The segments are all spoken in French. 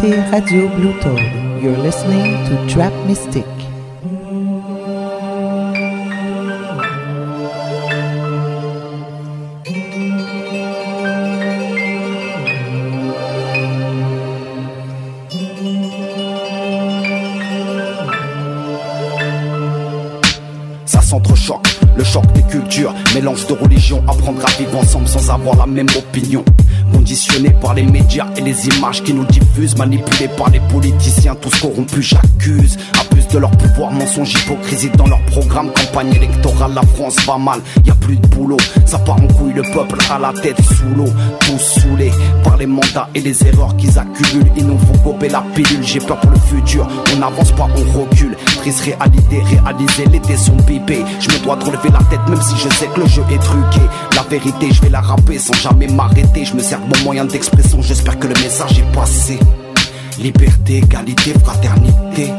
Écoutez Radio Blue Tone. You're listening to Trap Mystic. Ça s'entrechoque, le choc des cultures, mélange de religions, apprendre à vivre ensemble sans avoir la même opinion. Conditionnés par les médias et les images qui nous diffusent, manipulés par les politiciens, tous corrompus, j'accuse. Abusent de leur pouvoir, mensonge, hypocrisie dans leur programme, campagne électorale, la France va mal, y a plus de boulot. Ça part en couille, le peuple à la tête sous l'eau, tous saoulés par les mandats et les erreurs qu'ils accumulent. Ils nous font gober la pilule, j'ai peur pour le futur. On n'avance pas, on recule. Réalité, réaliser, les dés sont bipés. Je me dois de relever la tête, même si je sais que le jeu est truqué. La vérité, je vais la rapper sans jamais m'arrêter. Je me sers de mon moyen d'expression, j'espère que le message est passé. Liberté, égalité, fraternité.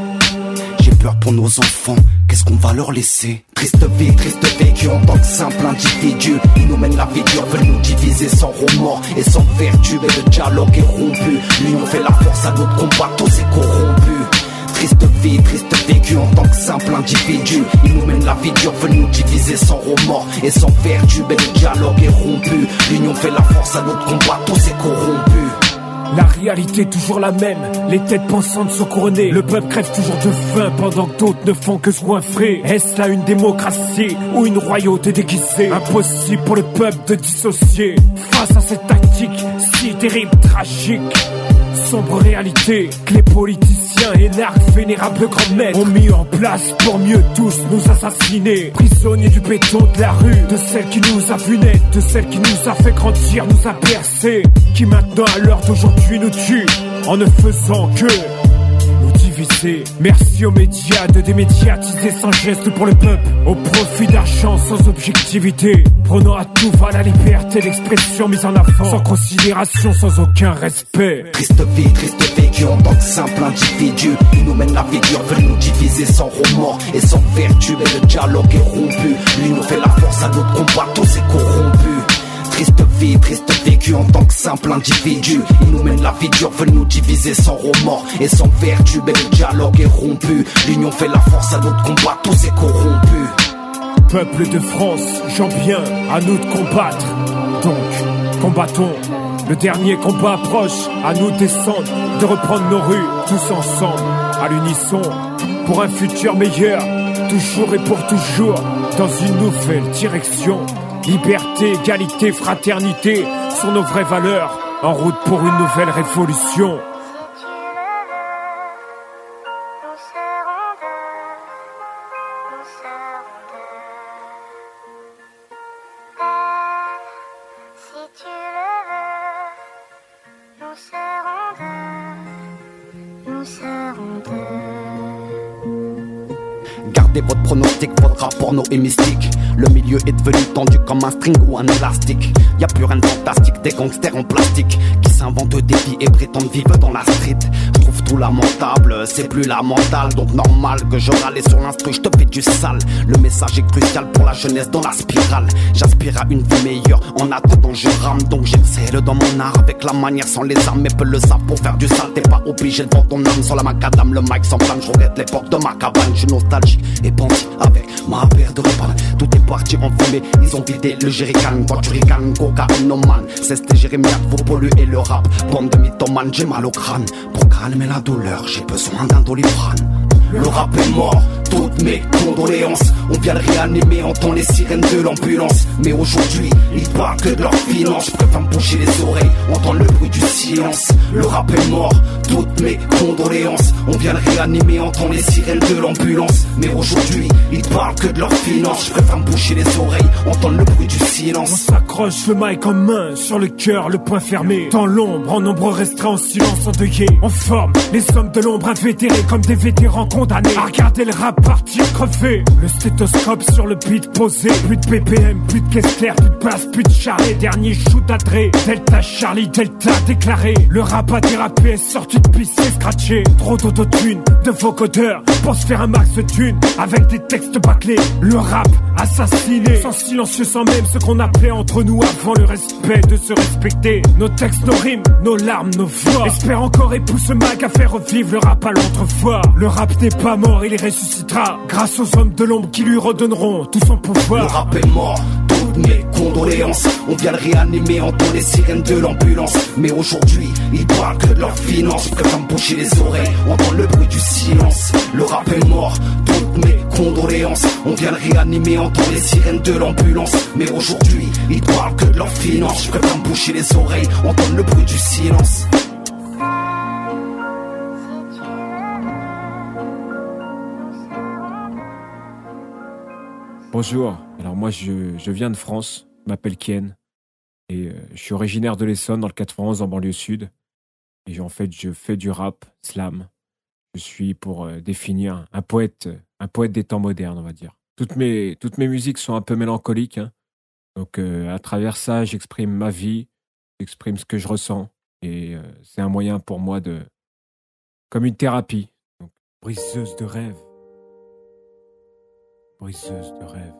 J'ai peur pour nos enfants, qu'est-ce qu'on va leur laisser? Triste vie, triste vécu en tant que simple individu Ils nous mènent la vie dure, veulent nous diviser sans remords Et sans vertu, mais le dialogue est rompu L'union fait la force à notre combat, tous est corrompu Triste vie, triste vécu en tant que simple individu. Ils nous mènent la vie dure, veulent nous diviser sans remords Et sans vertu, mais le dialogue est rompu. L'union fait la force à notre combat, tous est corrompu. La réalité est toujours la même, les têtes pensantes sont couronnées, le peuple crève toujours de faim pendant que d'autres ne font que goinfrer. Est-ce là une démocratie ou une royauté déguisée? Impossible pour le peuple de dissocier. Face à cette tactique si terrible, tragique. Sombre réalité que les politiciens et l'arc vénérable grand maître ont mis en place pour mieux tous nous assassiner. Prisonniers du béton de la rue, de celle qui nous a vu naître, de celle qui nous a fait grandir, nous a bercé, qui maintenant à l'heure d'aujourd'hui nous tue en ne faisant que nous. Merci aux médias de démédiatiser sans geste pour le peuple, au profit d'argent sans objectivité, prenant à tout va la liberté d'expression mise en avant, sans considération, sans aucun respect. Triste vie, triste vécu en tant que simple individu. Ils nous mènent la vie dure, veulent nous diviser sans remords Et sans vertu, mais le dialogue est rompu. L'union fait la force à notre combat, tous est corrompu Triste vie, triste vécu en tant que simple individu Ils nous mènent la vie dure, veulent nous diviser sans remords Et sans vertu, mais le dialogue est rompu L'union fait la force à notre combat, tous est corrompu Peuple de France, j'en viens à nous de combattre. Donc, combattons. Le dernier combat approche, à nous de descendre, de reprendre nos rues, tous ensemble, à l'unisson, pour un futur meilleur, toujours et pour toujours, dans une nouvelle direction. Liberté, égalité, fraternité sont nos vraies valeurs, en route pour une nouvelle révolution. Pronostic, votre rapport no et mystique. Le milieu est devenu tendu comme un string ou un élastique. Y a plus rien de fantastique, des gangsters en plastique qui s'inventent des vies et prétendent vivre dans la street. Lamentable, c'est plus lamentable, donc normal que je râle sur l'instru, je te fais du sale. Le message est crucial pour la jeunesse dans la spirale. J'aspire à une vie meilleure, en attendant je rame, donc j'excelle dans mon art avec la manière sans les armes, mais peu le savent pour faire du sale. T'es pas obligé de vendre ton âme sur la macadam, le mic sans flamme, je regrette l'époque de ma cabane, je suis nostalgique et pensif avec ma paire de repas. Tout est parti en fumée, ils ont vidé le jerrycan, quand tu ricanes, cocaïnomane. C'est Jérémia, vous polluez le rap, bande de mythomanes, j'ai mal au crâne. Pour calmer la douleur, j'ai besoin d'un doliprane. Le rap est mort, toutes mes condoléances. On vient le réanimer, entend les sirènes de l'ambulance. Mais aujourd'hui, ils parlent que de leurs finances. Je préfère me boucher les oreilles, entendre le bruit du silence. Le rap est mort, toutes mes condoléances. On vient le réanimer, entend les sirènes de l'ambulance. Mais aujourd'hui, ils parlent que de leurs finances. Je préfère me boucher les oreilles, entendre le bruit du On silence. s'accroche le mic en main, sur le cœur, le poing fermé. Dans l'ombre, en nombre restreint, en silence endeuillé. On forme les hommes de l'ombre invétérés comme des vétérans condamnés. À regarder le rap partir crever. Le stéthoscope sur le beat posé. Plus de BPM, plus de caisse plus de basse, plus de charlet. Dernier shoot d'adré. Delta Charlie, Delta déclaré. Le rap a dérapé, sorti de piste scratché. Trop d'autotune, de vocodeurs. Pour se faire un max de thunes. Avec des textes bâclés. Le rap assassiné. Sans silencieux, sans même ce qu'on appelait entre nous avant le respect de se respecter. Nos textes, nos rimes, nos larmes, nos voix. Espère encore et pousse Mac à faire revivre le rap à l'autrefois. Le rap n'est pas mort, il Grâce aux hommes de l'ombre qui lui redonneront tout son pouvoir. Le rap est mort, toutes mes condoléances. On vient le réanimer, entend les sirènes de l'ambulance. Mais aujourd'hui, ils parlent que de leurs finances. Préfèrent boucher les oreilles, entendre le bruit du silence. Le rap est mort, toutes mes condoléances. On vient le réanimer, entend les sirènes de l'ambulance. Mais aujourd'hui, ils parlent que de leurs finances. Je préfère me boucher les oreilles, entendre le bruit du silence. Bonjour, alors moi je, je viens de France, je m'appelle Ken et euh, je suis originaire de l'Essonne dans le 91 en banlieue sud et en fait je fais du rap, slam. Je suis pour euh, définir un poète, un poète des temps modernes on va dire. Toutes mes, toutes mes musiques sont un peu mélancoliques, hein. donc euh, à travers ça j'exprime ma vie, j'exprime ce que je ressens et c'est un moyen pour moi de, comme une thérapie. Briseuse de rêve, briseuse de rêve.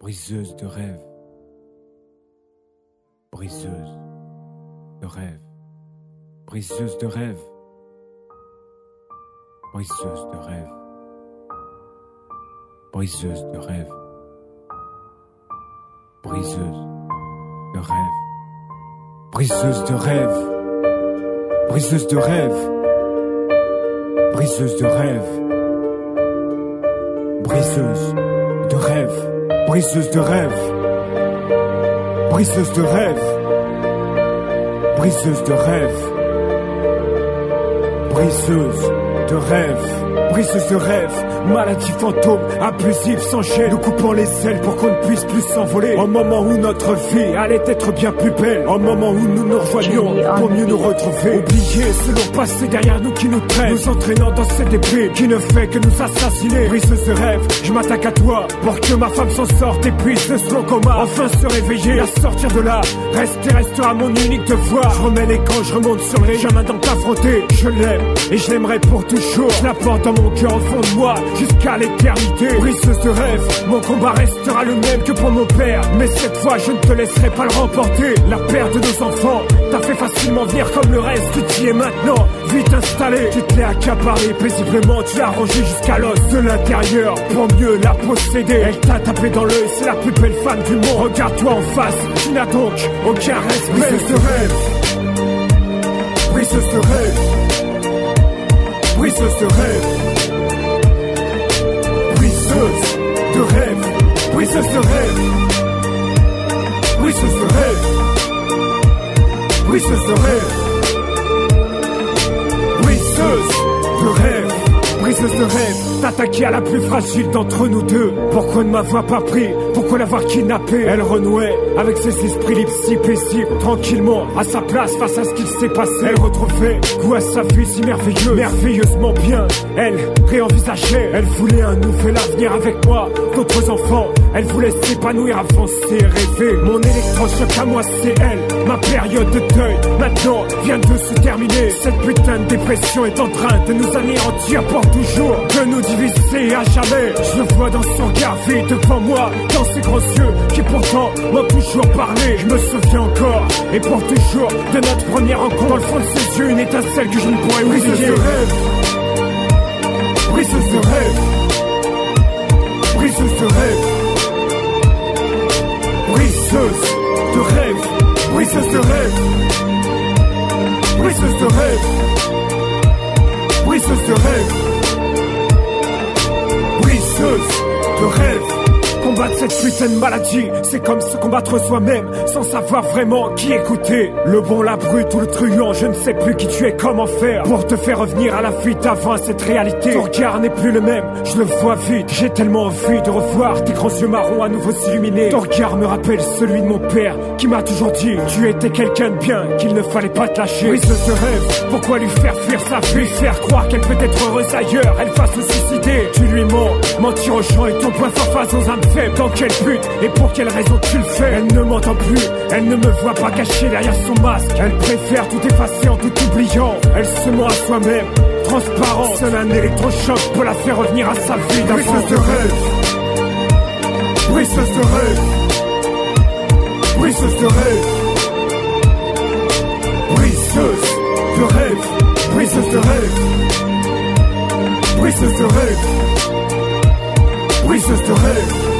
Briseuse de rêve. Briseuse de rêve. Briseuse de rêve. Briseuse de rêve. Briseuse de rêve. Briseuse de rêve. Briseuse de rêve. Briseuse de rêve. Briseuse de rêve. Briseuse de rêve. Briseuse de rêve. Briseuse de rêve. Briseuse de rêve. Briseuse de rêve. Briseuse de rêve. Maladie fantôme, abusive sans gêne. Nous coupons les ailes pour qu'on ne puisse plus s'envoler. Au moment où notre vie allait être bien plus belle. Au moment où nous nous rejoignions pour mieux nous retrouver. Oublier ce long passé derrière nous qui nous traîne. Nous entraînant dans cette épée qui ne fait que nous assassiner. Briseuse de rêve, je m'attaque à toi pour que ma femme s'en sorte et puisse de ce coma enfin se réveiller. À sortir de là, rester restera mon unique devoir. Je remets les camps, je remonte sur les chemins dans t'affronter. Je l'aime et je l'aimerai pour toujours. Je la porte dans mon cœur au fond de moi jusqu'à l'éternité. Briseuse de rêve, mon combat restera le même que pour mon père. Mais cette fois, je ne te laisserai pas le remporter. La perte de nos enfants t'a fait facilement venir comme le reste. Tu t'y es maintenant, vite installé. Tu te l'es accaparé paisiblement, tu l'as rangé jusqu'à l'os de l'intérieur pour mieux la posséder. Elle t'a tapé dans l'œil, c'est la plus belle femme du monde. Regarde-toi en face, tu n'as donc aucun respect. Briseuse de rêve, briseuse de rêve, briseuse de rêve. Briseuse de rêve, briseuse de rêve, briseuse de rêve, briseuse de rêve, briseuse de rêve, briseuse de rêve, t'attaquer à la plus fragile d'entre nous deux. Pourquoi ne m'avoir pas pris? Pourquoi l'avoir kidnappée Elle renouait avec ses esprits libres si paisibles, tranquillement, à sa place face à ce qu'il s'est passé. Elle retrouvait goût à sa vie si merveilleuse, merveilleusement bien. Elle réenvisageait, elle voulait un nouvel avenir avec moi, d'autres enfants. Elle voulait s'épanouir, avancer, rêver. Mon électrochoc à moi, c'est elle. Ma période de deuil, maintenant, vient de se terminer. Cette putain de dépression est en train de nous anéantir toujours, de nous diviser à jamais. Je le vois dans son regard vide devant moi, dans ses gros yeux qui pourtant m'ont toujours parlé. Je me souviens encore, et pour toujours, de notre première rencontre. Dans le fond de ses yeux, une étincelle que je ne pourrais oublier. Rêve, your head. Combattre cette putain de maladie, c'est comme se combattre soi-même, sans savoir vraiment qui écouter. Le bon, la brute ou le truand, je ne sais plus qui tu es, comment faire pour te faire revenir à la fuite avant cette réalité. Ton regard n'est plus le même, je le vois vite. J'ai tellement envie de revoir tes grands yeux marrons à nouveau s'illuminer. Ton regard me rappelle celui de mon père qui m'a toujours dit Tu étais quelqu'un de bien, qu'il ne fallait pas te lâcher. Oui, ce rêve, pourquoi lui faire fuir sa vie? Faire croire qu'elle peut être heureuse ailleurs, elle va se suicider. Tu lui mens, mentir aux gens et ton point face aux âmes Dans quel but et pour quelle raison tu le fais? Elle ne m'entend plus, elle ne me voit pas caché derrière son masque. Elle préfère tout effacer en tout oubliant. Elle se ment à soi-même, transparent. Seul un électrochoc peut la faire revenir à sa vie Briseuse de rêve. Briseuse de rêve. Briseuse de rêve. Briseuse de rêve. Briseuse de rêve. Briseuse de rêve. Briseuse de rêve.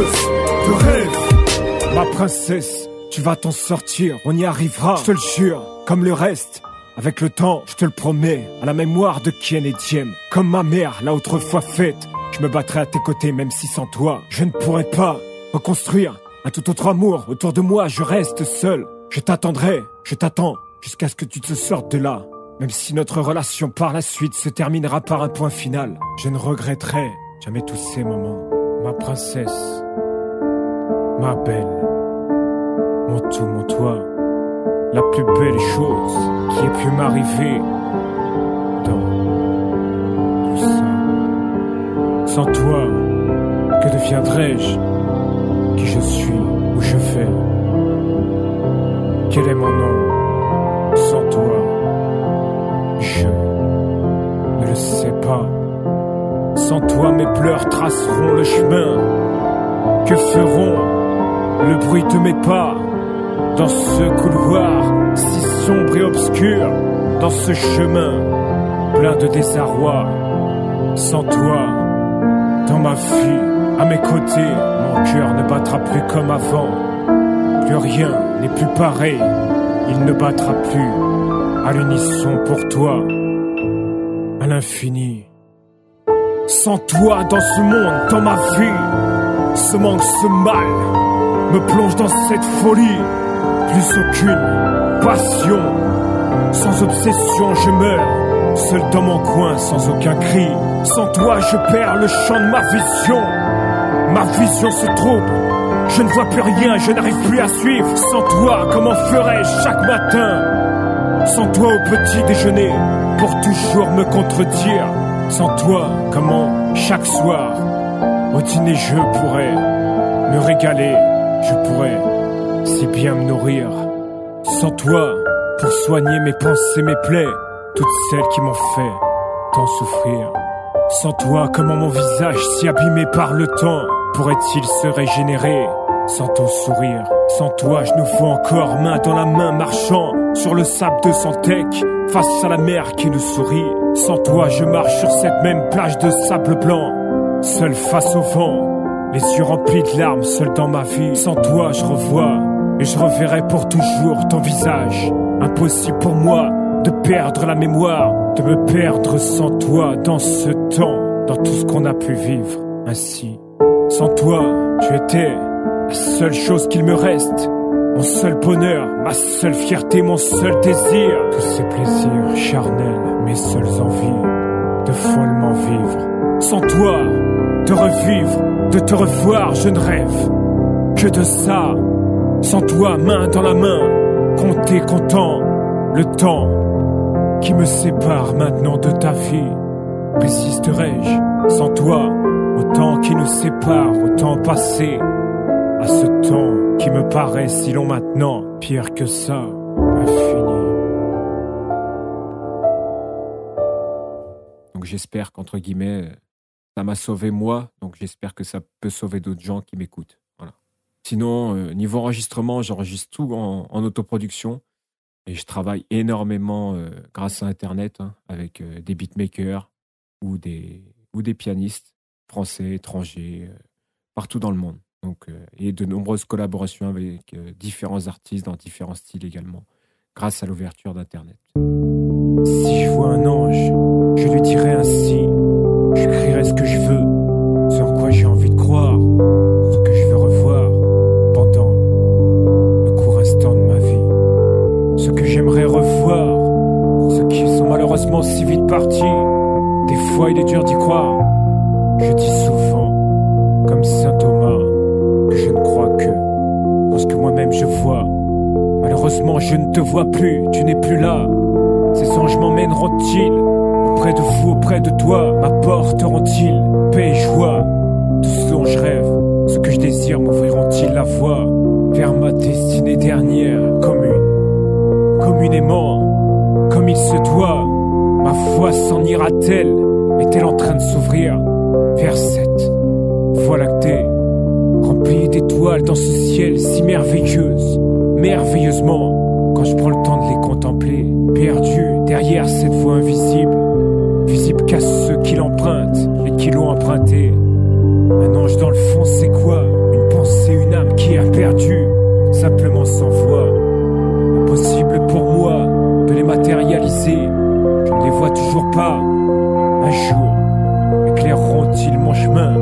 Briseuse de rêve. Ma princesse, tu vas t'en sortir, on y arrivera, je te le jure, comme le reste. Avec le temps, je te le promets, à la mémoire de Kien et Diem, comme ma mère l'a autrefois faite, je me battrai à tes côtés même si sans toi, je ne pourrai pas reconstruire un tout autre amour. Autour de moi, je reste seul. Je t'attendrai, je t'attends, jusqu'à ce que tu te sortes de là. Même si notre relation par la suite se terminera par un point final, je ne regretterai jamais tous ces moments. Ma princesse, ma belle, mon tout, mon toi, la plus belle chose qui ait pu m'arriver dans tout ça. Sans toi, que deviendrais-je Qui je suis Où je vais Quel est mon nom? Sans toi, je ne le sais pas. Sans toi, mes pleurs traceront le chemin. Que feront le bruit de mes pas dans ce couloir si sombre et obscur, dans ce chemin plein de désarroi Sans toi, dans ma vie, à mes côtés, mon cœur ne battra plus comme avant. Plus rien n'est plus pareil, il ne battra plus à l'unisson pour toi, à l'infini. Sans toi dans ce monde, dans ma vie, ce manque, ce mal me plonge dans cette folie. Plus aucune passion, sans obsession, je meurs. Seul dans mon coin, sans aucun cri. Sans toi, je perds le champ de ma vision. Ma vision se trouble. Je ne vois plus rien, je n'arrive plus à suivre. Sans toi, comment ferais-je chaque matin? Sans toi au petit déjeuner, pour toujours me contredire. Sans toi, comment chaque soir, au dîner, je pourrais me régaler. Je pourrais si bien me nourrir. Sans toi, pour soigner mes pensées, mes plaies, toutes celles qui m'ont fait tant souffrir. Sans toi, comment mon visage si abîmé par le temps pourrait-il se régénérer sans ton sourire? Sans toi, je nous vois encore main dans la main marchant sur le sable de Santec face à la mer qui nous sourit. Sans toi, je marche sur cette même plage de sable blanc, seul face au vent, les yeux remplis de larmes, seul dans ma vie. Sans toi, je revois et je reverrai pour toujours ton visage. Impossible pour moi de perdre la mémoire, de me perdre sans toi dans ce temps, dans tout ce qu'on a pu vivre ainsi. Sans toi, tu étais la seule chose qu'il me reste, mon seul bonheur, ma seule fierté, mon seul désir. Tous ces plaisirs charnels, mes seules envies de follement vivre. Sans toi, de revivre, de te revoir, je ne rêve que de ça. Sans toi, main dans la main, compter, comptant le temps qui me sépare maintenant de ta vie. Résisterai-je sans toi au temps qui nous sépare, au temps passé, à ce temps qui me paraît si long maintenant, pire que ça, infini. Donc j'espère qu'entre guillemets, ça m'a sauvé moi, donc j'espère que ça peut sauver d'autres gens qui m'écoutent. Voilà. Sinon, euh, niveau enregistrement, j'enregistre tout en, en, autoproduction et je travaille énormément euh, grâce à Internet hein, avec euh, des beatmakers ou des, ou des pianistes français, étrangers, partout dans le monde. Donc, et de nombreuses collaborations avec différents artistes dans différents styles également, grâce à l'ouverture d'Internet. Éclaireront-ils mon chemin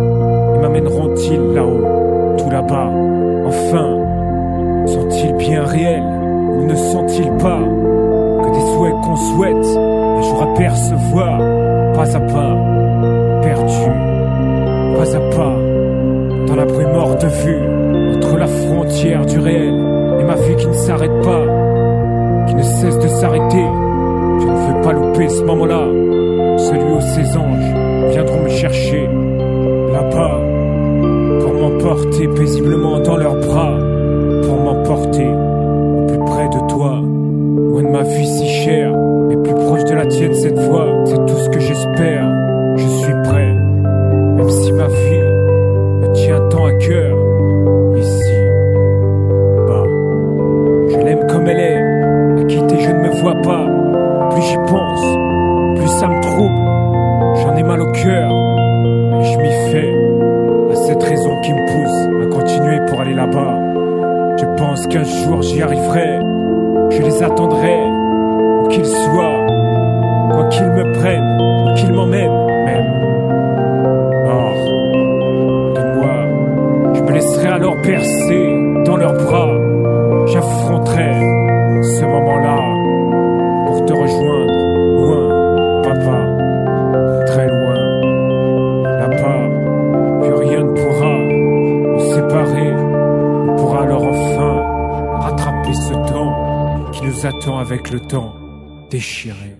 et m'amèneront-ils là-haut, tout là-bas Enfin, sont-ils bien réels ou ne sont-ils pas que des souhaits qu'on souhaite un jour apercevoir, pas à pas, perdu, pas à pas, dans la brume hors de vue, entre la frontière du réel et ma vie qui ne s'arrête pas, qui ne cesse de s'arrêter. Je ne veux pas louper ce moment-là. Celui où ces anges viendront me chercher là-bas pour m'emporter paisiblement dans leurs bras, pour m'emporter bercer dans leurs bras. J'affronterai ce moment-là pour te rejoindre loin, papa, très loin. Là-bas, plus rien ne pourra nous séparer. On pourra alors enfin rattraper ce temps qui nous attend avec le temps déchiré.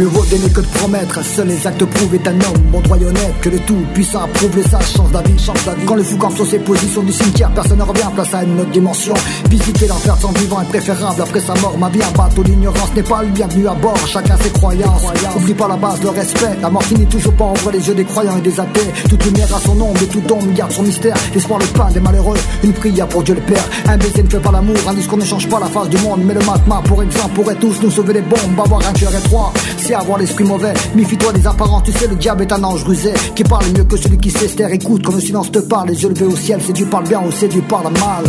Mieux vaut donner que de promettre, seuls les actes prouvent est un homme bon droit honnête que le tout puissant approuve les sages change d'avis, change d'avis. Quand le fou campe sur ses positions du cimetière, personne ne revient, place à une autre dimension. Visiter l'enfer son vivant est préférable après sa mort. Ma vie un bateau, l'ignorance n'est pas le bienvenu à bord, chacun ses croyances. Oublie pas la base, le respect. La mort finit toujours pas entre les yeux des croyants et des athées. Toute lumière a son ombre et tout ombre garde son mystère. L'espoir, le pain des malheureux, une prière pour Dieu le Père. Un baiser ne fait pas l'amour, un discours ne change pas la face du monde. Mais le matma, pour exemple, pourrait tous nous sauver des bombes. Avoir un cœur étroit, avoir l'esprit mauvais. Méfie-toi des apparences, tu sais, le diable est un ange rusé. Qui parle mieux que celui qui s'estère. Écoute, quand le silence te parle, les yeux levés au ciel, c'est du parle bien ou c'est du parle mal.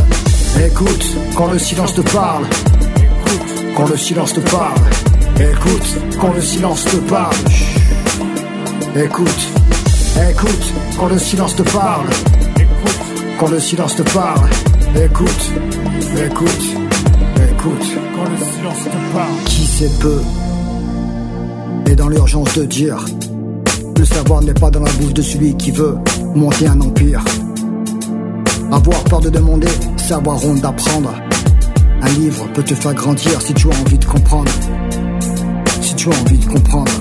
Écoute, quand le silence te parle. Écoute, quand le silence te parle. Écoute, quand le silence te parle. Écoute, écoute, quand le silence te parle. Écoute, quand le silence te parle. Écoute, écoute, écoute. Quand le silence te parle. Qui sait peu dans l'urgence de dire. Le savoir n'est pas dans la bouche de celui qui veut monter un empire. Avoir peur de demander, savoir honte d'apprendre. Un livre peut te faire grandir si tu as envie de comprendre. Si tu as envie de comprendre.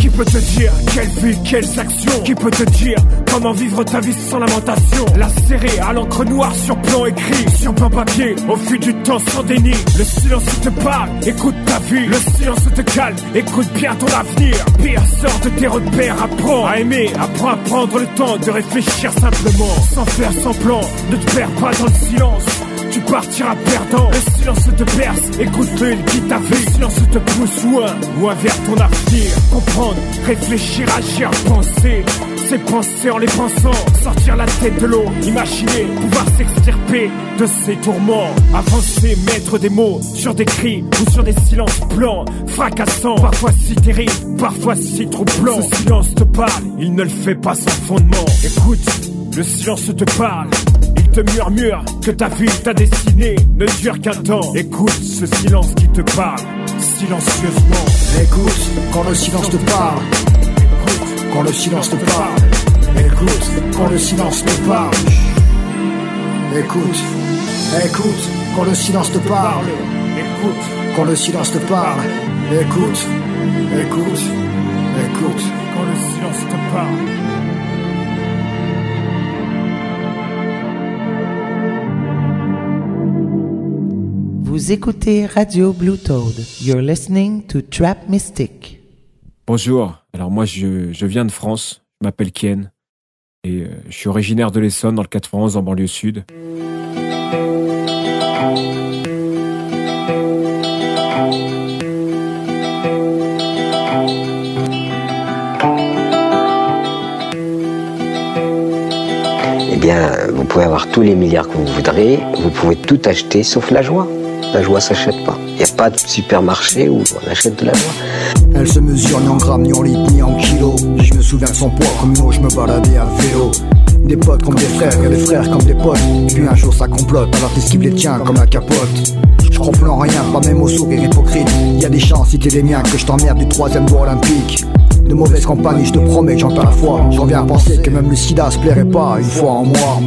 Qui peut te dire quelle vie, quelles actions? Qui peut te dire comment vivre ta vie sans lamentation? La serrer à l'encre noire sur plan écrit Sur plan papier, au fil du temps sans déni Le silence te parle, écoute ta vie Le silence te calme, écoute bien ton avenir Pire sort de tes repères, apprends à aimer Apprends à prendre le temps de réfléchir simplement Sans faire semblant, ne te perds pas dans le silence tu partiras perdant. Le silence te perce, écoute-le, il ta vie. Le silence te pousse loin, loin vers ton avenir. Comprendre, réfléchir, agir, penser. C'est penser en les pensant, sortir la tête de l'eau, imaginer pouvoir s'extirper de ces tourments, avancer, mettre des mots sur des cris ou sur des silences blancs, fracassants, parfois si terribles, parfois si troublants. Ce silence te parle, il ne le fait pas sans fondement. Écoute, le silence te parle. Il te murmure que ta vie, ta destinée ne dure qu'un temps. Écoute ce silence qui te parle, silencieusement. Écoute, quand le silence te parle. Quand le silence te parle. Écoute, quand le silence te parle. Écoute, écoute, quand le silence te parle. Écoute, Quand le silence te parle. Écoute, écoute, écoute. quand le silence te parle. Vous écoutez Radio Blue Toad. You're listening to Trap Mystic. Bonjour, alors moi je, je viens de France, je m'appelle Ken et euh, je suis originaire de l'Essonne dans le 91 en banlieue sud. Eh bien, vous pouvez avoir tous les milliards que vous voudrez, vous pouvez tout acheter sauf la joie. La joie s'achète pas. Il n'y a pas de supermarché où on achète de la joie. Elle se mesure ni en grammes, ni en litres, ni en kilos. Je me souviens de son poids comme une je me baladais à vélo. Des potes comme des frères, et des frères comme des potes. Puis un jour ça complote, alors t'esquives les tiens comme la capote. Je comprends en rien, pas même au sourire hypocrite. Y a des chances, si t'es les miens, que je t'emmerde du troisième doigt olympique. De mauvaise compagnie, je te promets que j'en perds la foi. J'en viens à penser que même le sida se plairait pas une fois en moi.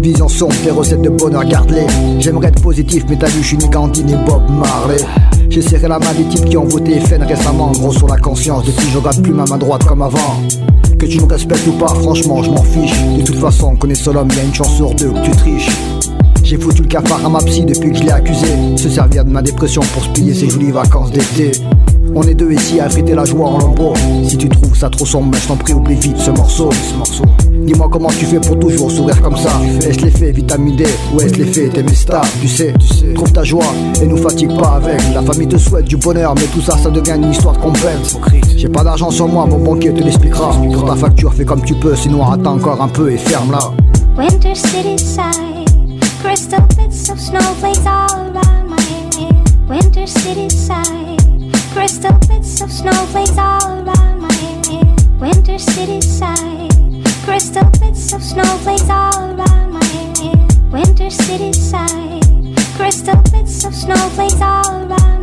Vision sombre, tes recettes de bonheur, garde-les. J'aimerais être positif, mais t'as vu, je suis ni Gandhi ni Bob Marley. J'ai serré la main des types qui ont voté FN récemment, gros sur la conscience. Depuis, je regarde plus ma main droite comme avant. Que tu nous respectes ou pas, franchement, je m'en fiche. De toute façon, on connaît seul homme, y a une chance sur deux que tu triches. J'ai foutu le cafard à ma psy depuis que je l'ai accusé. Se servir de ma dépression pour se payer ses jolies vacances d'été. On est deux ici à friter la joie en lambeaux. Si tu trouves ça trop sombre, je t'en prie, oublie vite ce morceau. Ce morceau. Dis-moi comment tu fais pour toujours sourire comme ça. Est-ce l'effet vitamine D ou est-ce l'effet t'aimer star Tu sais, tu sais. Trouve ta joie et nous fatigue pas avec. La famille te souhaite du bonheur, mais tout ça, ça devient une histoire complète. J'ai pas d'argent sur moi, mon banquier te l'expliquera. Pour ta facture, fais comme tu peux, sinon attends encore un peu et ferme-la. Winter crystal bits of snowflakes all around my head. Winter city side, crystal bits of snowflakes all around my head. Winter city side, crystal bits of snowflakes all around my head. Winter city side, crystal bits of snowflakes all around.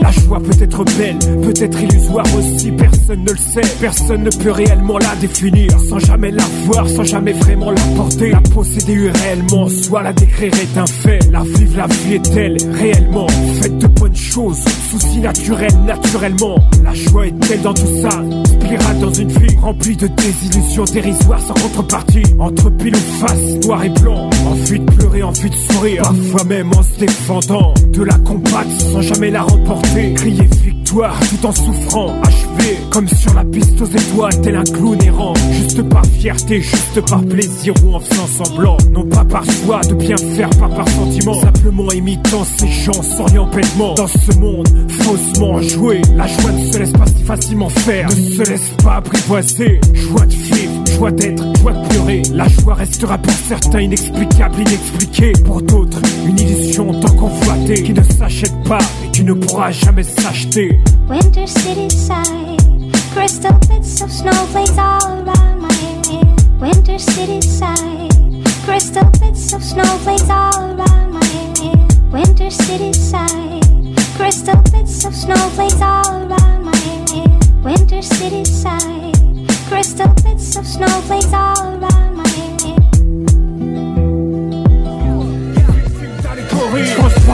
La joie peut être belle, peut être illusoire aussi, personne ne le sait, personne ne peut réellement la définir, sans jamais la voir, sans jamais vraiment la porter, la posséder réellement, soit la décrire est un fait, la vivre, la vie est-elle réellement, faite de bonnes choses, soucis naturels, naturellement, la joie est-elle dans tout ça, spirale dans une vie, remplie de désillusions dérisoires sans contrepartie, entre pile ou face, noir et blanc, envie de pleurer, envie de sourire, parfois même en se défendant, de la combattre sans jamais la remporter, crier victoire tout en souffrant, achevé comme sur la piste aux étoiles, tel un clown errant, juste par fierté, juste par plaisir ou en faisant semblant, non pas par joie de bien faire, pas par sentiment, simplement imitant ces gens s'orientent bêtement dans ce monde faussement joué. La joie ne se laisse pas si facilement faire, ne se laisse pas apprivoiser, joie de vivre, joie d'être, joie de pleurer, la joie restera pour certains inexplicable, inexpliquée, pour d'autres une illusion tant convoitée qui ne s'achète pas et qui ne pourra jamais s'acheter. Winter city side, crystal bits of snowflakes all around my head. Winter city side, crystal bits of snowflakes all around my head. Winter city side, crystal bits of snowflakes all around my head. Winter city side, crystal bits of snowflakes all around my head.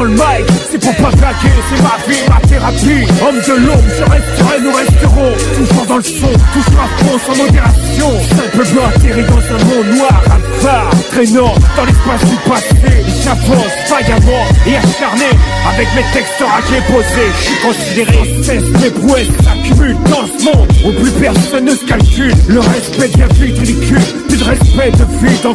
Le mic, c'est pour pas claquer, c'est ma vie, ma thérapie. Homme de l'ombre, je resterai, nous resterons. Toujours dans le son, toujours à fond, sans modération. Simple blanc atterri dans un monde noir, à phare, traînant dans l'espace du passé. J'avance vaillamment et acharné, avec mes textes raqués posés. Je suis considéré sans cesse, mes prouesses s'accumulent dans ce monde où plus personne ne se calcule. Le respect devient vite ridicule, plus de respect de vie en.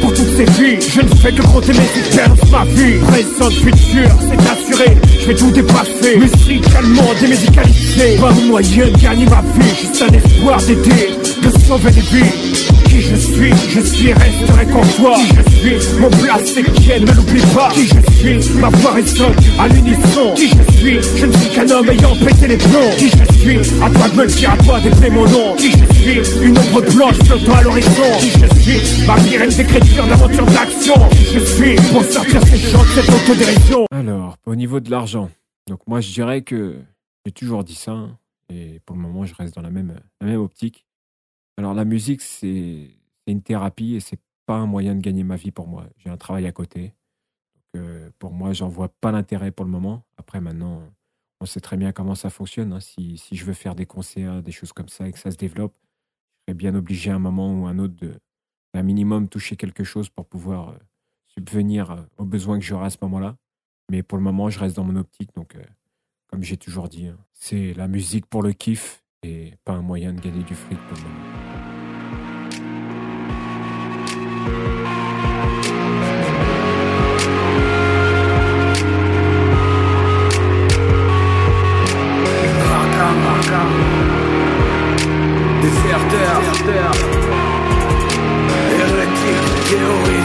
Pour toutes ces vies, je ne fais que compter mes expériences, ma vie. Présent, futur, c'est assuré, je vais tout dépasser. Musicalement démédicalisé, pas un moyen de gagner ma vie, juste un espoir d'aider. de sauver des vies. Qui je suis, je suis, resterai qu'en toi. Qui je suis, mon place c'est qui ne l'oublie pas. Qui je suis, ma voix résonne à l'unisson. Qui je suis, je ne suis qu'un homme ayant pété les plombs. Qui je suis, à toi de me dire, à toi d'épeler mon nom. Qui je suis, une ombre blanche flottant à l'horizon. Qui je suis, ma virine d'écriture, d'aventure, d'action. Qui je suis, pour sortir ces gens de cette autodérision. Alors, au niveau de l'argent, donc moi je dirais que j'ai toujours dit ça. hein, et pour le moment, je reste dans la même, la même optique. Alors, la musique, c'est une thérapie et c'est pas un moyen de gagner ma vie pour moi. J'ai un travail à côté. Euh, pour moi, j'en vois pas l'intérêt pour le moment. Après, maintenant, on sait très bien comment ça fonctionne. hein. Si, si je veux faire des concerts, des choses comme ça et que ça se développe, je serai bien obligé à un moment ou à un autre de, un minimum, toucher quelque chose pour pouvoir euh, subvenir euh, aux besoins que j'aurai à ce moment-là. Mais pour le moment, je reste dans mon optique. Donc, comme j'ai toujours dit, hein, c'est la musique pour le kiff et pas un moyen de gagner du fric pour le moment. Déserteur Hérétique théorie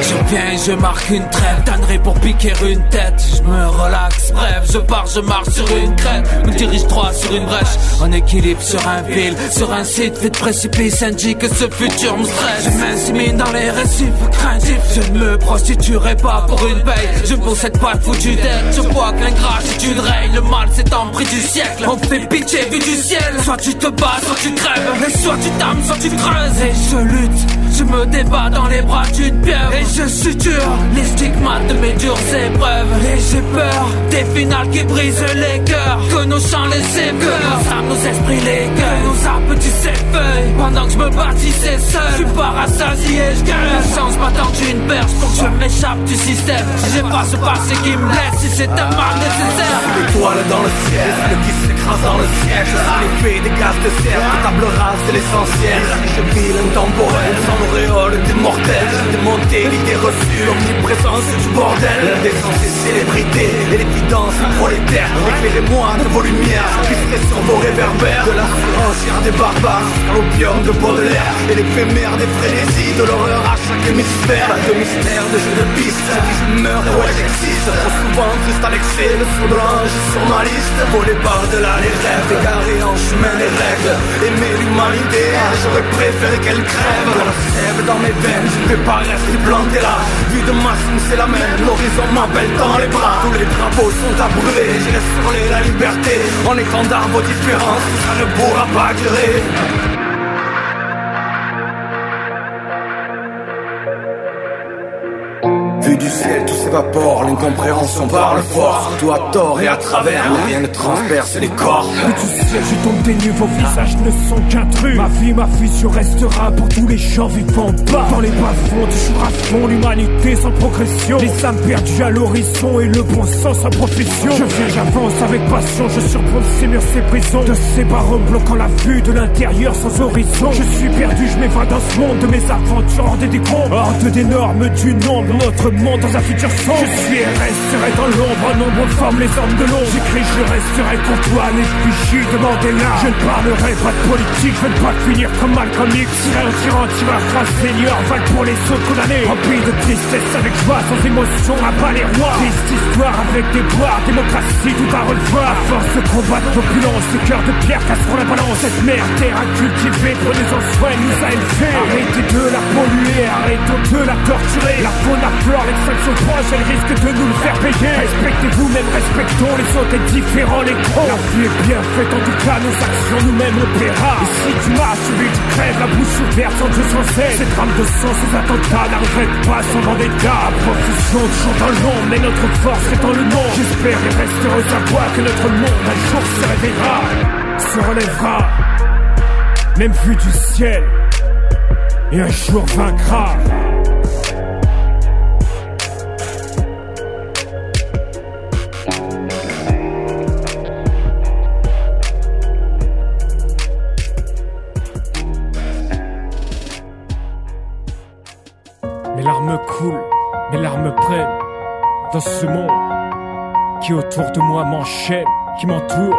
Je viens je marque une trêve, tannerai pour piquer une tête. Je me relaxe, bref, je pars, je marche sur une crête. Me dirige droit sur une brèche, en équilibre sur un fil. Sur un site fait de précipice, indique que ce futur me stresse. Je m'insémine dans les récifs craintifs. Je ne me prostituerai pas pour une paye. Je ne possède pas de foutu dette. Je vois que l'ingratitude règne, le mal c'est en prix du siècle. On fait pitié vu du ciel. Soit tu te bats, soit tu crèves. Et soit tu t'ames, soit tu creuses. Et je lutte, je me débat dans les bras d'une pieuvre. Et je suture les stigmates de mes dures épreuves. Et j'ai peur des finales qui brisent les cœurs. Que nos chants les émeuvent. Nos âmes, nos esprits, les cœurs. Nos arbres, tu s'effeuillent. Pendant que je me bâtissais seul. Je suis pas rassasié, je gueule. La chance m'a tendu une perche pour que je m'échappe du système. Si j'ai pas ce passé qui me blesse, si c'est un mal nécessaire. L'étoile dans le ciel, dans le siège L'effet des gaz de serre, la table rase c'est l'essentiel. Je vis l'intemporel, sans l'auréole des mortels Démonter l'idée reçue, l'omniprésence du bordel. L'indécence et célébrité, et l'évidence prolétaire. Éclairez-moi de vos lumières, qui sur vos réverbères? De la des barbares, jusqu'à l'opium de Baudelaire. Et l'éphémère des frénésies, de l'horreur à chaque hémisphère. De mystère, de jeu de piste, je meurs et ouais j'existe. Trop souvent triste à l'excès, le sous blanche sur ma liste. Volé par-delà les rêves, égarés en chemin des règles. Aimer l'humanité, j'aurais préféré qu'elle crève. La sève dans mes veines, je ne vais pas rester planté là. Vue de massime c'est la même, l'horizon m'appelle dans les bras. Tous les drapeaux sont à brûler, je laisse la liberté. En étendard vos différences, ça ne pourra pas durer Du ciel, tout s'évapore, l'incompréhension parle fort. Tout à tort et à travers, rien ne transperce les corps. Mais tu sais, je tombe des nues, vos visages ne sont qu'un truc. Ma vie, ma fusion restera pour tous les gens vivants bas. Dans les bas-fonds, toujours à fond, l'humanité sans progression. Les âmes perdues à l'horizon et le bon sens sans profession. Je viens, j'avance avec passion, je surplombe ces murs, ces prisons. De ces barreaux bloquant la vue de l'intérieur sans horizon. Je suis perdu, je m'évade dans ce monde de mes aventures hors des décombres. Hors des normes du nombre, notre monde dans un futur sombre. Je suis et resterai dans l'ombre, un nombre forme les hommes de l'ombre. J'écris, je resterai pour toi, l'effigie de Mandela. Je ne parlerai pas de politique, je ne pas finir comme Malcolm X. Tyran, tyran, tyran, phrase seigneur, valent pour les autres condamnés. Rempli de tristesse avec joie, sans émotion, à bas les rois. Triste histoire avec des bois, démocratie, tout à revoir. À force de combattre l'opulence, ce cœur de pierre casseront la balance. Cette mère, terre à cultiver, prenez-en soin, nous a élevés. Arrêtez de la polluer, arrêtons de la torturer. La faune, la flore, l'extinction proche, elle risque de nous le faire payer. Respectez-vous, même respectons les autres et différents les cons. La vie est bien faite, en tout cas, nos actions nous-mêmes on paiera. Si tu m'as suivi, tu crèves la bouche ouverte sans Dieu sans cesse. Ces drames de sang, ces attentats n'arrêtent pas sans vendetta. Profusion toujours dans l'ombre, mais notre force est dans le monde. J'espère et reste heureux à voir que notre monde un jour se réveillera, se relèvera. Même vue du ciel, et un jour vaincra. Dans ce monde qui autour de moi m'enchaîne, qui m'entoure.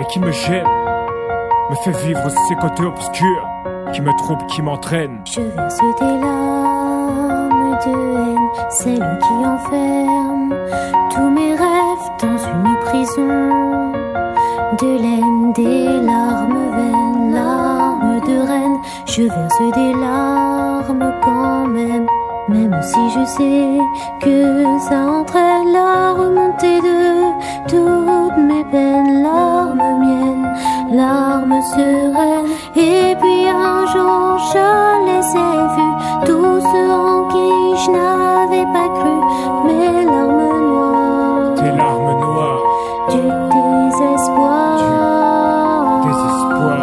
et qui me gêne, me fait vivre ces côtés obscurs qui me troublent, qui m'entraînent. Je verse des larmes de haine, celles qui enferment tous mes rêves dans une prison de laine, des larmes vaines, larmes de reine. Je verse des larmes quand même. Même si je sais que ça entraîne la remontée de toutes mes peines, larmes miennes, larmes sereines. Et puis un jour je les ai vus, tous ceux en qui je n'avais pas cru, mes larmes noires. Tes larmes noires. Du désespoir. Du désespoir.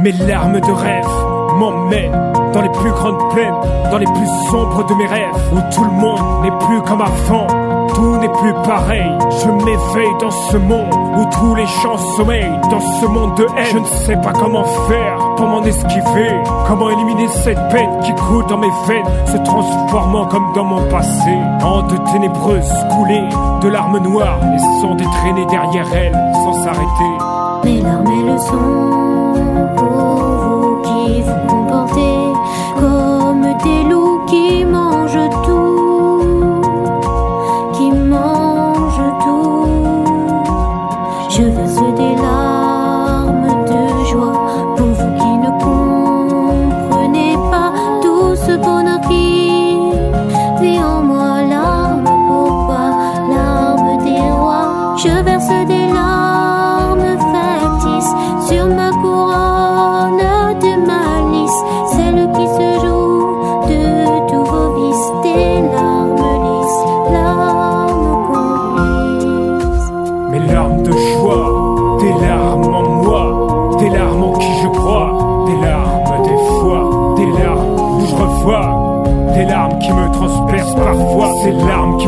Mes larmes de rêve m'emmènent dans les plus grandes plaines, dans les plus sombres de mes rêves, où tout le monde n'est plus comme avant, tout n'est plus pareil. Je m'éveille dans ce monde où tous les champs sommeillent, dans ce monde de haine. Je ne sais pas comment faire pour m'en esquiver, comment éliminer cette peine qui coule dans mes veines, se transformant comme dans mon passé, en de ténébreuses coulées de larmes noires, laissant des traînées derrière elles sans s'arrêter. Mes larmes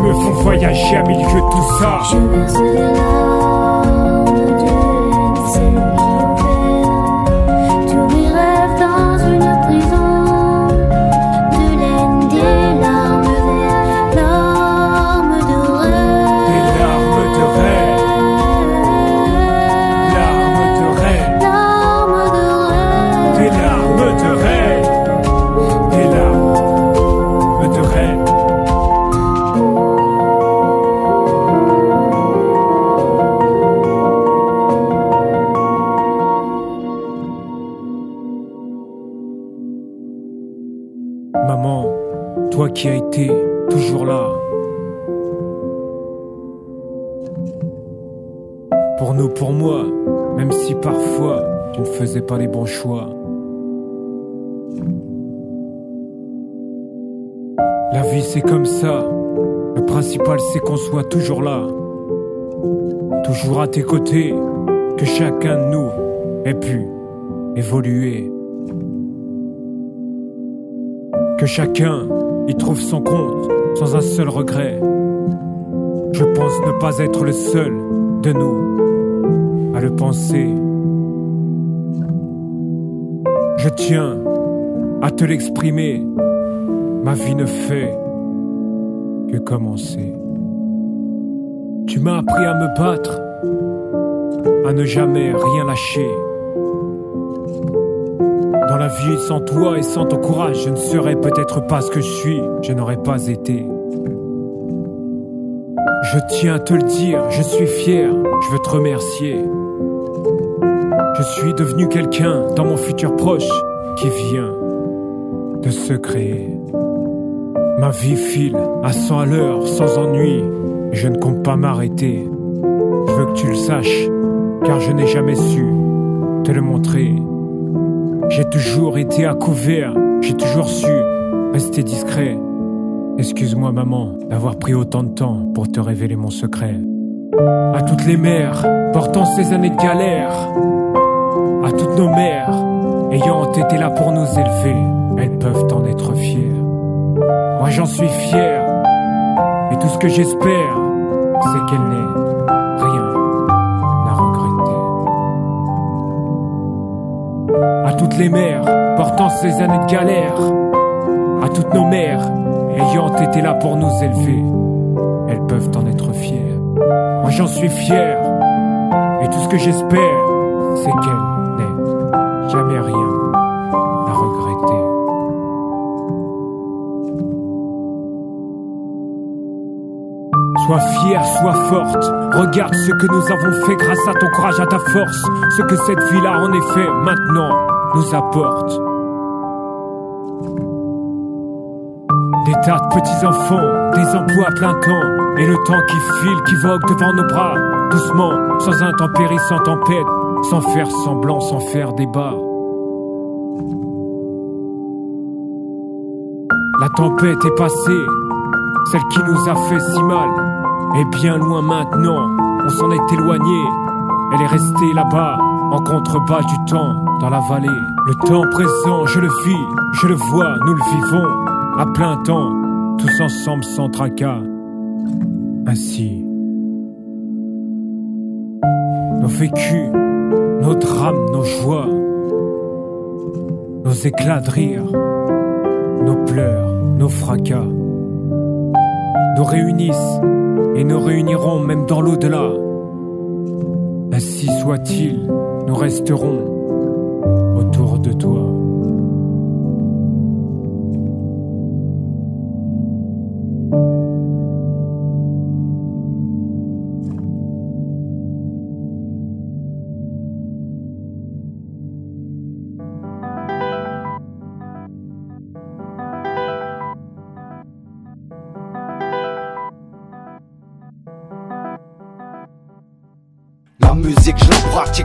me font voyager à milieu de tout ça. La vie c'est comme ça. Le principal c'est qu'on soit toujours là. Toujours à tes côtés. Que chacun de nous ait pu évoluer. Que chacun y trouve son compte sans un seul regret. Je pense ne pas être le seul de nous à le penser. Je tiens à te l'exprimer. Ma vie ne fait que commencer. Tu m'as appris à me battre, à ne jamais rien lâcher. Dans la vie, sans toi et sans ton courage, je ne serais peut-être pas ce que je suis, je n'aurais pas été. Je tiens à te le dire, je suis fier, je veux te remercier. Je suis devenu quelqu'un dans mon futur proche qui vient de se créer. Ma vie file à 100 à l'heure, sans ennui, je ne compte pas m'arrêter. Je veux que tu le saches, car je n'ai jamais su te le montrer. J'ai toujours été à couvert, j'ai toujours su rester discret. Excuse-moi maman d'avoir pris autant de temps pour te révéler mon secret. À toutes les mères portant ces années de galère, à toutes nos mères ayant été là pour nous élever, elles peuvent en être fières. Moi j'en suis fier, et tout ce que j'espère, c'est qu'elle n'ait rien à regretter. À toutes les mères portant ces années de galère, à toutes nos mères ayant été là pour nous élever, elles peuvent en être fières. Moi j'en suis fier, Et tout ce que j'espère, c'est qu'elle Sois fière, sois forte. Regarde ce que nous avons fait grâce à ton courage, à ta force. Ce que cette vie-là, en effet, maintenant, nous apporte. Des tas de petits enfants, des emplois à plein temps, et le temps qui file, qui vogue devant nos bras, doucement, sans intempéries, sans tempête, sans faire semblant, sans faire débat. La tempête est passée, celle qui nous a fait si mal, est bien loin maintenant, on s'en est éloigné, elle est restée là-bas, en contrebas du temps, dans la vallée. Le temps présent, je le vis, je le vois, nous le vivons à plein temps, tous ensemble sans tracas. Ainsi, nos vécus, nos drames, nos joies, nos éclats de rire, nos pleurs, nos fracas, nous réunissent et nous réunirons même dans l'au-delà. Ainsi soit-il, nous resterons autour de toi.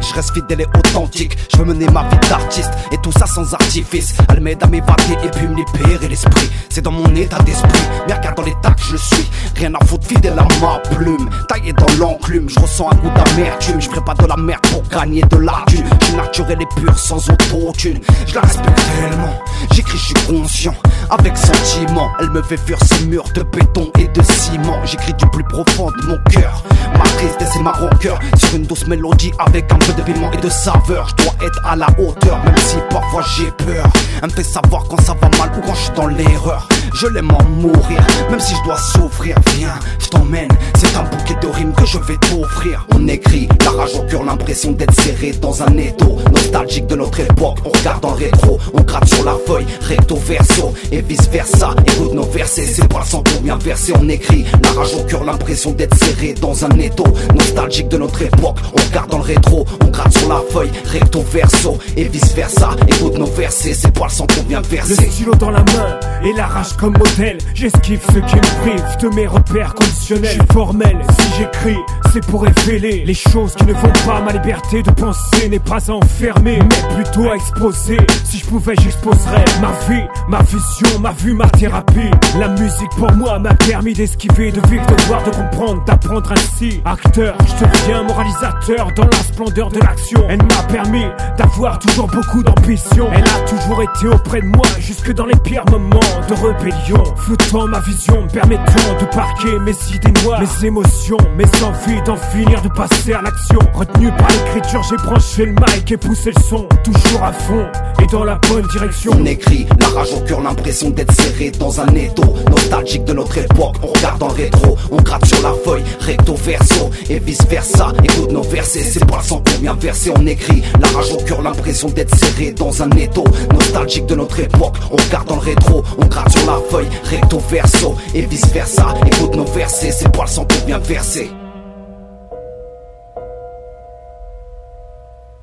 Je reste fidèle et authentique. Je veux mener ma vie d'artiste et tout ça sans artifice. Elle m'aide à m'évader et puis me libérer l'esprit. C'est dans mon état d'esprit, mais regarde dans l'état que je suis. Rien à foutre, fidèle à ma plume. Taillé dans l'enclume, je ressens un goût d'amertume. Je pas de la merde pour gagner de la. Je suis naturel et pur sans autotune. Je la respecte tellement, j'écris, je suis conscient. Avec sentiment, elle me fait fuir ces murs de béton et de ciment. J'écris du plus profond de mon cœur. Ma tristesse et ma rancœur sur une douce mélodie avec un peu de piment et de saveur. Je dois être à la hauteur, même si parfois j'ai peur. Elle me fait savoir quand ça va mal ou quand je suis dans l'erreur. Je l'aime en mourir, même si je dois souffrir. Viens, je t'emmène, c'est un bouquet de rimes que je vais t'offrir. On écrit, la rage au cœur, l'impression d'être serré dans un étau. Nostalgique de notre époque, on regarde en rétro, on gratte sur la feuille, recto verso et vice versa. Écoute nos versets, c'est pas le sang pour bien verser. On écrit, la rage au cœur, l'impression d'être serré dans un étau. Nostalgique de notre époque, on regarde dans le rétro, on gratte sur la feuille, recto verso et vice versa. Écoute nos versets, c'est pas le sang pour bien verser. Le stylo dans la main et la rage comme modèle. J'esquive ce qui me prive de mes repères conditionnels. Je suis formel, si j'écris, c'est pour révéler les choses qui ne vont pas. Ma liberté de penser n'est pas enfermée, mais plutôt à exposer. Si je pouvais, j'exposerais ma vie, ma vision, ma vue, ma thérapie. La musique pour moi m'a permis d'esquiver, de vivre, de voir, de comprendre, d'apprendre ainsi. Acteur, je deviens moralisateur dans la splendeur de l'action. Elle m'a permis d'avoir toujours beaucoup d'ambition. Elle a toujours été auprès de moi, jusque dans les pires moments de rébellion. Floutant ma vision, me permettant de parquer mes idées noires, mes émotions, mes envies d'en finir, de passer à l'action. Retenu par l'écriture, j'ai branché le mic et poussé le son, toujours à fond et dans la bonne direction. Écrit, la rage au cœur, l'impression d'être serré dans un étau. Nostalgique de notre époque, on regarde le rétro, on gratte sur la feuille, recto verso et vice versa. Écoute nos versets, c'est pas le sang bien verser. On écrit, la rage au cœur, l'impression d'être serré dans un étau. Nostalgique de notre époque, on regarde dans le rétro, on gratte sur la feuille, recto verso et vice versa. Écoute nos versets, c'est pas le sang bien verser.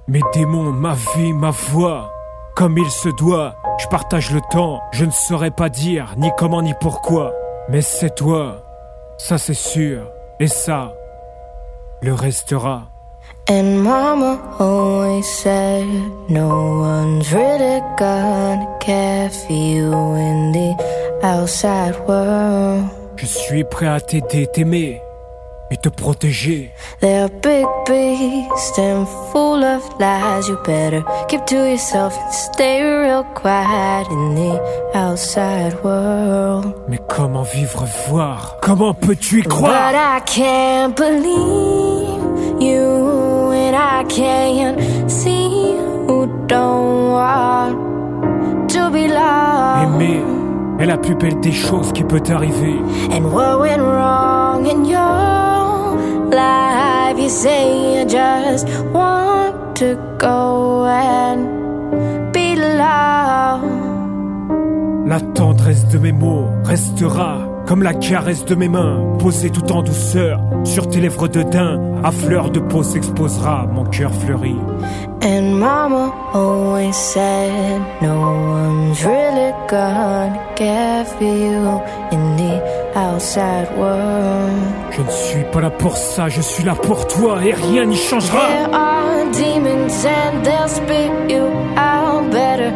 Mes démons, ma vie, ma voix, comme il se doit, je partage le temps, je ne saurais pas dire ni comment ni pourquoi, mais c'est toi, ça c'est sûr, et ça, le restera. And mama always said no one's really gonna care for you in the outside world. Je suis prêt à t'aider, t'aimer et te protéger. They're big beasts and full of lies. You better keep to yourself and stay real quiet in the outside world. Mais comment vivre, voir? Comment peux-tu y croire? But I can't believe you, and I can't see who don't want to be loved. Aimer est la plus belle des choses qui peut t'arriver. And what went wrong in your life. You say you just want to go and be loved. La tendresse de mes mots restera comme la caresse de mes mains, posée tout en douceur sur tes lèvres de daim. À fleur de peau s'exposera mon cœur fleuri. And mama always said, No one's really gonna care for you in the outside world. Je ne suis pas là pour ça, je suis là pour toi et rien n'y changera. There are demons and they'll spit you out better.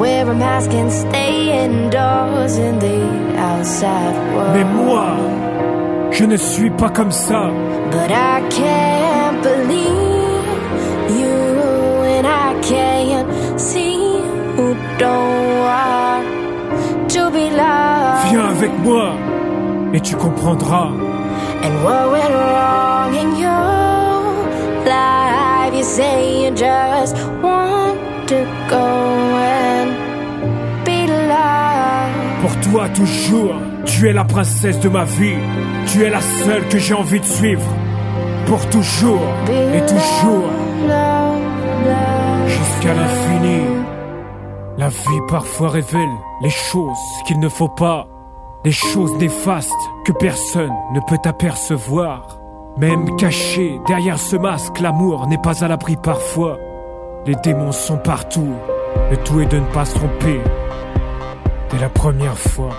Wear a mask and stay indoors in the outside world. Mais moi, je ne suis pas comme ça. But I can't believe you, and I can't see who don't want to be loved. Viens avec moi et tu comprendras. And what went wrong in your life? You say you just want toi toujours, tu es la princesse de ma vie. Tu es la seule que j'ai envie de suivre. Pour toujours et toujours, jusqu'à l'infini. La vie parfois révèle les choses qu'il ne faut pas, des choses néfastes que personne ne peut apercevoir. Même caché derrière ce masque, l'amour n'est pas à l'abri parfois. Les démons sont partout. Le tout est de ne pas se tromper dès la première fois.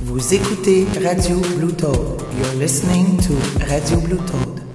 Vous écoutez Radio Blue Toad. You're listening to Radio Blue Toad.